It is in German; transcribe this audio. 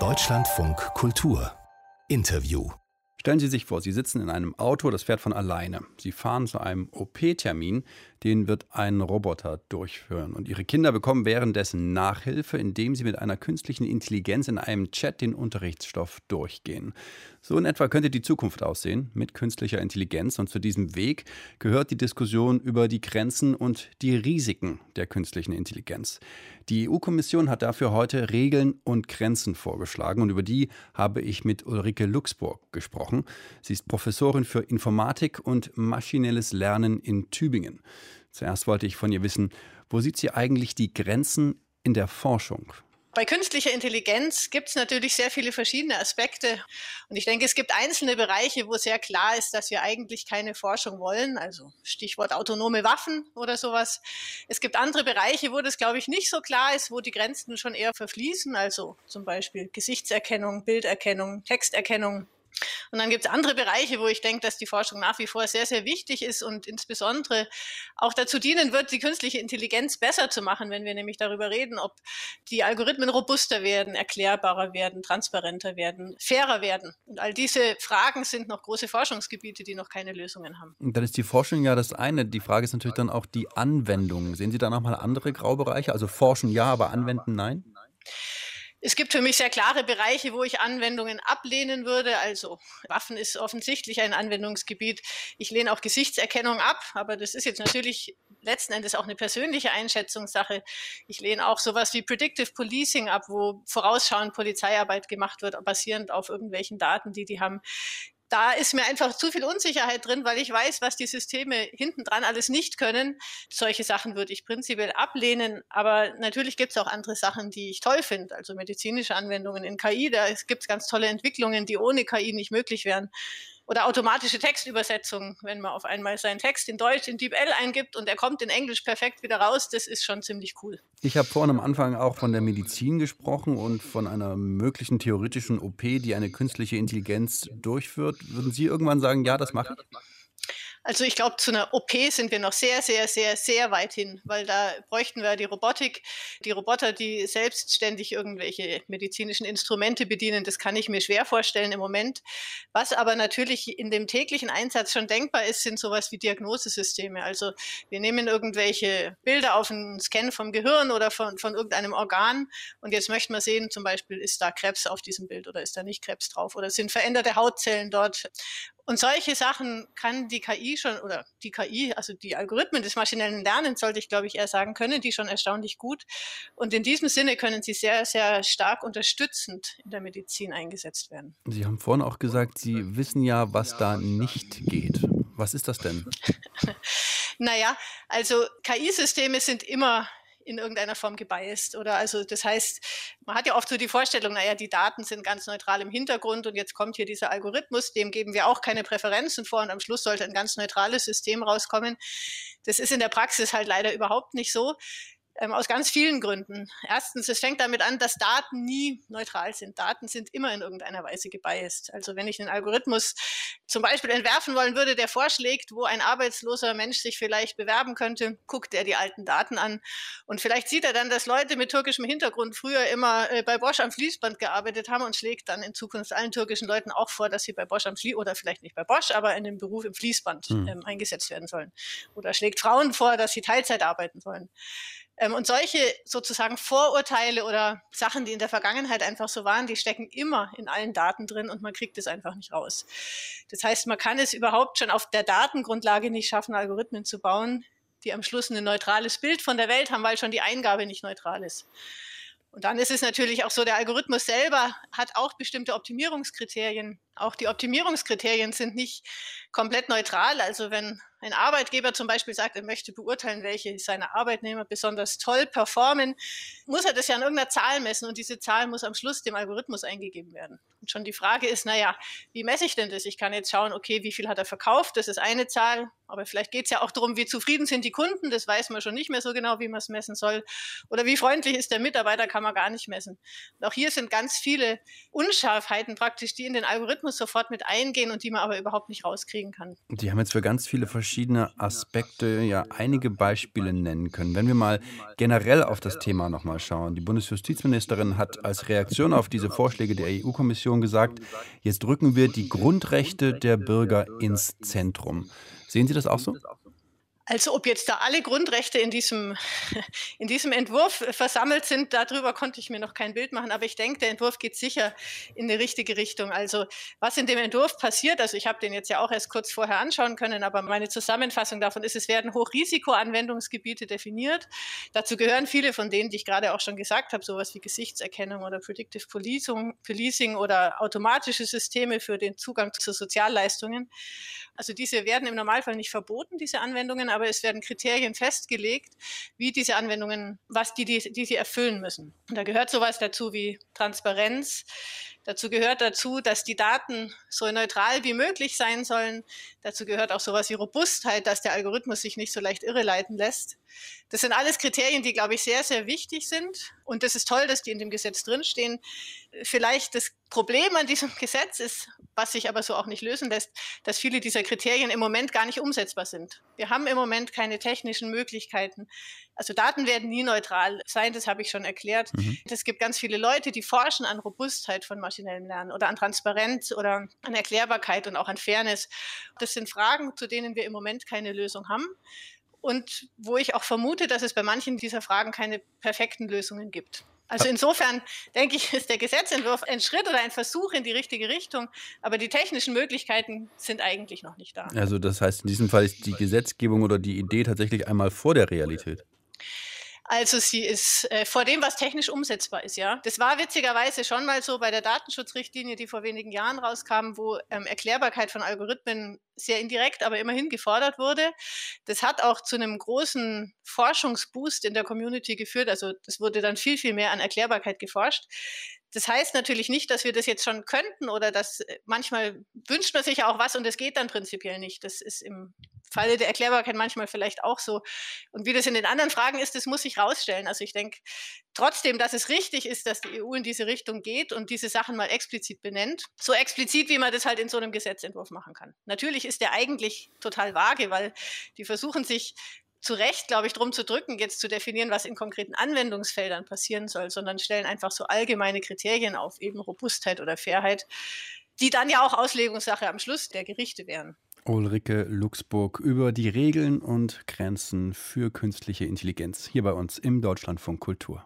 Deutschlandfunk Kultur Interview Stellen Sie sich vor, Sie sitzen in einem Auto, das fährt von alleine. Sie fahren zu einem OP-Termin, den wird ein Roboter durchführen. Und Ihre Kinder bekommen währenddessen Nachhilfe, indem sie mit einer künstlichen Intelligenz in einem Chat den Unterrichtsstoff durchgehen. So in etwa könnte die Zukunft aussehen mit künstlicher Intelligenz. Und zu diesem Weg gehört die Diskussion über die Grenzen und die Risiken der künstlichen Intelligenz. Die EU-Kommission hat dafür heute Regeln und Grenzen vorgeschlagen und über die habe ich mit Ulrike Luxburg gesprochen. Sie ist Professorin für Informatik und maschinelles Lernen in Tübingen. Zuerst wollte ich von ihr wissen, wo sieht sie eigentlich die Grenzen in der Forschung? Bei künstlicher Intelligenz gibt es natürlich sehr viele verschiedene Aspekte. Und ich denke, es gibt einzelne Bereiche, wo sehr klar ist, dass wir eigentlich keine Forschung wollen. Also Stichwort autonome Waffen oder sowas. Es gibt andere Bereiche, wo das, glaube ich, nicht so klar ist, wo die Grenzen schon eher verfließen. Also zum Beispiel Gesichtserkennung, Bilderkennung, Texterkennung. Und dann gibt es andere Bereiche, wo ich denke, dass die Forschung nach wie vor sehr, sehr wichtig ist und insbesondere auch dazu dienen wird, die künstliche Intelligenz besser zu machen, wenn wir nämlich darüber reden, ob die Algorithmen robuster werden, erklärbarer werden, transparenter werden, fairer werden. Und all diese Fragen sind noch große Forschungsgebiete, die noch keine Lösungen haben. Und dann ist die Forschung ja das eine. Die Frage ist natürlich dann auch die Anwendung. Sehen Sie da nochmal andere Graubereiche? Also forschen ja, aber anwenden nein? Es gibt für mich sehr klare Bereiche, wo ich Anwendungen ablehnen würde. Also Waffen ist offensichtlich ein Anwendungsgebiet. Ich lehne auch Gesichtserkennung ab, aber das ist jetzt natürlich letzten Endes auch eine persönliche Einschätzungssache. Ich lehne auch sowas wie Predictive Policing ab, wo vorausschauend Polizeiarbeit gemacht wird, basierend auf irgendwelchen Daten, die die haben da ist mir einfach zu viel Unsicherheit drin, weil ich weiß, was die Systeme hinten dran alles nicht können. Solche Sachen würde ich prinzipiell ablehnen. Aber natürlich gibt es auch andere Sachen, die ich toll finde. Also medizinische Anwendungen in KI. Da gibt es ganz tolle Entwicklungen, die ohne KI nicht möglich wären. Oder automatische Textübersetzung, wenn man auf einmal seinen Text in Deutsch in DeepL eingibt und er kommt in Englisch perfekt wieder raus, das ist schon ziemlich cool. Ich habe vorhin am Anfang auch von der Medizin gesprochen und von einer möglichen theoretischen OP, die eine künstliche Intelligenz durchführt. Würden Sie irgendwann sagen, ja, das mache ich? Also ich glaube, zu einer OP sind wir noch sehr, sehr, sehr, sehr weit hin, weil da bräuchten wir die Robotik, die Roboter, die selbstständig irgendwelche medizinischen Instrumente bedienen. Das kann ich mir schwer vorstellen im Moment. Was aber natürlich in dem täglichen Einsatz schon denkbar ist, sind sowas wie Diagnosesysteme. Also wir nehmen irgendwelche Bilder auf einen Scan vom Gehirn oder von, von irgendeinem Organ und jetzt möchten wir sehen, zum Beispiel, ist da Krebs auf diesem Bild oder ist da nicht Krebs drauf oder sind veränderte Hautzellen dort und solche Sachen kann die KI schon, oder die KI, also die Algorithmen des maschinellen Lernens, sollte ich glaube ich eher sagen, können die schon erstaunlich gut. Und in diesem Sinne können sie sehr, sehr stark unterstützend in der Medizin eingesetzt werden. Sie haben vorhin auch gesagt, Sie wissen ja, was da nicht geht. Was ist das denn? naja, also KI-Systeme sind immer in irgendeiner Form gebiased. Oder also das heißt, man hat ja oft so die Vorstellung, naja, die Daten sind ganz neutral im Hintergrund und jetzt kommt hier dieser Algorithmus, dem geben wir auch keine Präferenzen vor und am Schluss sollte ein ganz neutrales System rauskommen. Das ist in der Praxis halt leider überhaupt nicht so. Ähm, aus ganz vielen Gründen. Erstens, es fängt damit an, dass Daten nie neutral sind. Daten sind immer in irgendeiner Weise gebiased. Also wenn ich einen Algorithmus zum Beispiel entwerfen wollen würde, der vorschlägt, wo ein arbeitsloser Mensch sich vielleicht bewerben könnte, guckt er die alten Daten an und vielleicht sieht er dann, dass Leute mit türkischem Hintergrund früher immer äh, bei Bosch am Fließband gearbeitet haben und schlägt dann in Zukunft allen türkischen Leuten auch vor, dass sie bei Bosch am Fließband oder vielleicht nicht bei Bosch, aber in dem Beruf im Fließband hm. ähm, eingesetzt werden sollen. Oder schlägt Frauen vor, dass sie Teilzeit arbeiten sollen. Ähm, und solche sozusagen Vorurteile oder Sachen, die in der Vergangenheit einfach so waren, die stecken immer in allen Daten drin und man kriegt es einfach nicht raus. Das heißt, man kann es überhaupt schon auf der Datengrundlage nicht schaffen, Algorithmen zu bauen, die am Schluss ein neutrales Bild von der Welt haben, weil schon die Eingabe nicht neutral ist. Und dann ist es natürlich auch so, der Algorithmus selber hat auch bestimmte Optimierungskriterien. Auch die Optimierungskriterien sind nicht komplett neutral. Also wenn ein Arbeitgeber zum Beispiel sagt, er möchte beurteilen, welche seiner Arbeitnehmer besonders toll performen, muss er das ja an irgendeiner Zahl messen und diese Zahl muss am Schluss dem Algorithmus eingegeben werden. Und schon die Frage ist, naja, wie messe ich denn das? Ich kann jetzt schauen, okay, wie viel hat er verkauft? Das ist eine Zahl. Aber vielleicht geht es ja auch darum, wie zufrieden sind die Kunden. Das weiß man schon nicht mehr so genau, wie man es messen soll. Oder wie freundlich ist der Mitarbeiter, kann man gar nicht messen. Und auch hier sind ganz viele Unscharfheiten praktisch, die in den Algorithmen Algorithmus sofort mit eingehen und die man aber überhaupt nicht rauskriegen kann. Sie haben jetzt für ganz viele verschiedene Aspekte ja einige Beispiele nennen können. Wenn wir mal generell auf das Thema nochmal schauen. Die Bundesjustizministerin hat als Reaktion auf diese Vorschläge der EU-Kommission gesagt, jetzt rücken wir die Grundrechte der Bürger ins Zentrum. Sehen Sie das auch so? Also ob jetzt da alle Grundrechte in diesem, in diesem Entwurf versammelt sind, darüber konnte ich mir noch kein Bild machen. Aber ich denke, der Entwurf geht sicher in die richtige Richtung. Also was in dem Entwurf passiert, also ich habe den jetzt ja auch erst kurz vorher anschauen können, aber meine Zusammenfassung davon ist, es werden Hochrisikoanwendungsgebiete definiert. Dazu gehören viele von denen, die ich gerade auch schon gesagt habe, sowas wie Gesichtserkennung oder Predictive Policing oder automatische Systeme für den Zugang zu Sozialleistungen. Also diese werden im Normalfall nicht verboten, diese Anwendungen, aber es werden Kriterien festgelegt, wie diese Anwendungen, was die, die, die sie erfüllen müssen. Und da gehört sowas dazu wie Transparenz, Dazu gehört dazu, dass die Daten so neutral wie möglich sein sollen. Dazu gehört auch sowas wie Robustheit, dass der Algorithmus sich nicht so leicht irreleiten lässt. Das sind alles Kriterien, die, glaube ich, sehr, sehr wichtig sind. Und das ist toll, dass die in dem Gesetz drinstehen. Vielleicht das Problem an diesem Gesetz ist, was sich aber so auch nicht lösen lässt, dass viele dieser Kriterien im Moment gar nicht umsetzbar sind. Wir haben im Moment keine technischen Möglichkeiten. Also Daten werden nie neutral sein, das habe ich schon erklärt. Mhm. Es gibt ganz viele Leute, die forschen an Robustheit von maschinellem Lernen oder an Transparenz oder an Erklärbarkeit und auch an Fairness. Das sind Fragen, zu denen wir im Moment keine Lösung haben und wo ich auch vermute, dass es bei manchen dieser Fragen keine perfekten Lösungen gibt. Also insofern denke ich, ist der Gesetzentwurf ein Schritt oder ein Versuch in die richtige Richtung, aber die technischen Möglichkeiten sind eigentlich noch nicht da. Also das heißt, in diesem Fall ist die Gesetzgebung oder die Idee tatsächlich einmal vor der Realität. Also sie ist äh, vor dem, was technisch umsetzbar ist, ja. Das war witzigerweise schon mal so bei der Datenschutzrichtlinie, die vor wenigen Jahren rauskam, wo ähm, Erklärbarkeit von Algorithmen sehr indirekt, aber immerhin gefordert wurde. Das hat auch zu einem großen Forschungsboost in der Community geführt. Also es wurde dann viel, viel mehr an Erklärbarkeit geforscht. Das heißt natürlich nicht, dass wir das jetzt schon könnten oder dass äh, manchmal wünscht man sich auch was und es geht dann prinzipiell nicht. Das ist im Falle der Erklärbarkeit manchmal vielleicht auch so. Und wie das in den anderen Fragen ist, das muss sich rausstellen. Also ich denke trotzdem, dass es richtig ist, dass die EU in diese Richtung geht und diese Sachen mal explizit benennt. So explizit, wie man das halt in so einem Gesetzentwurf machen kann. Natürlich ist der eigentlich total vage, weil die versuchen sich zu Recht, glaube ich, darum zu drücken, jetzt zu definieren, was in konkreten Anwendungsfeldern passieren soll, sondern stellen einfach so allgemeine Kriterien auf, eben Robustheit oder Fairheit, die dann ja auch Auslegungssache am Schluss der Gerichte wären. Ulrike Luxburg über die Regeln und Grenzen für künstliche Intelligenz hier bei uns im Deutschlandfunk Kultur.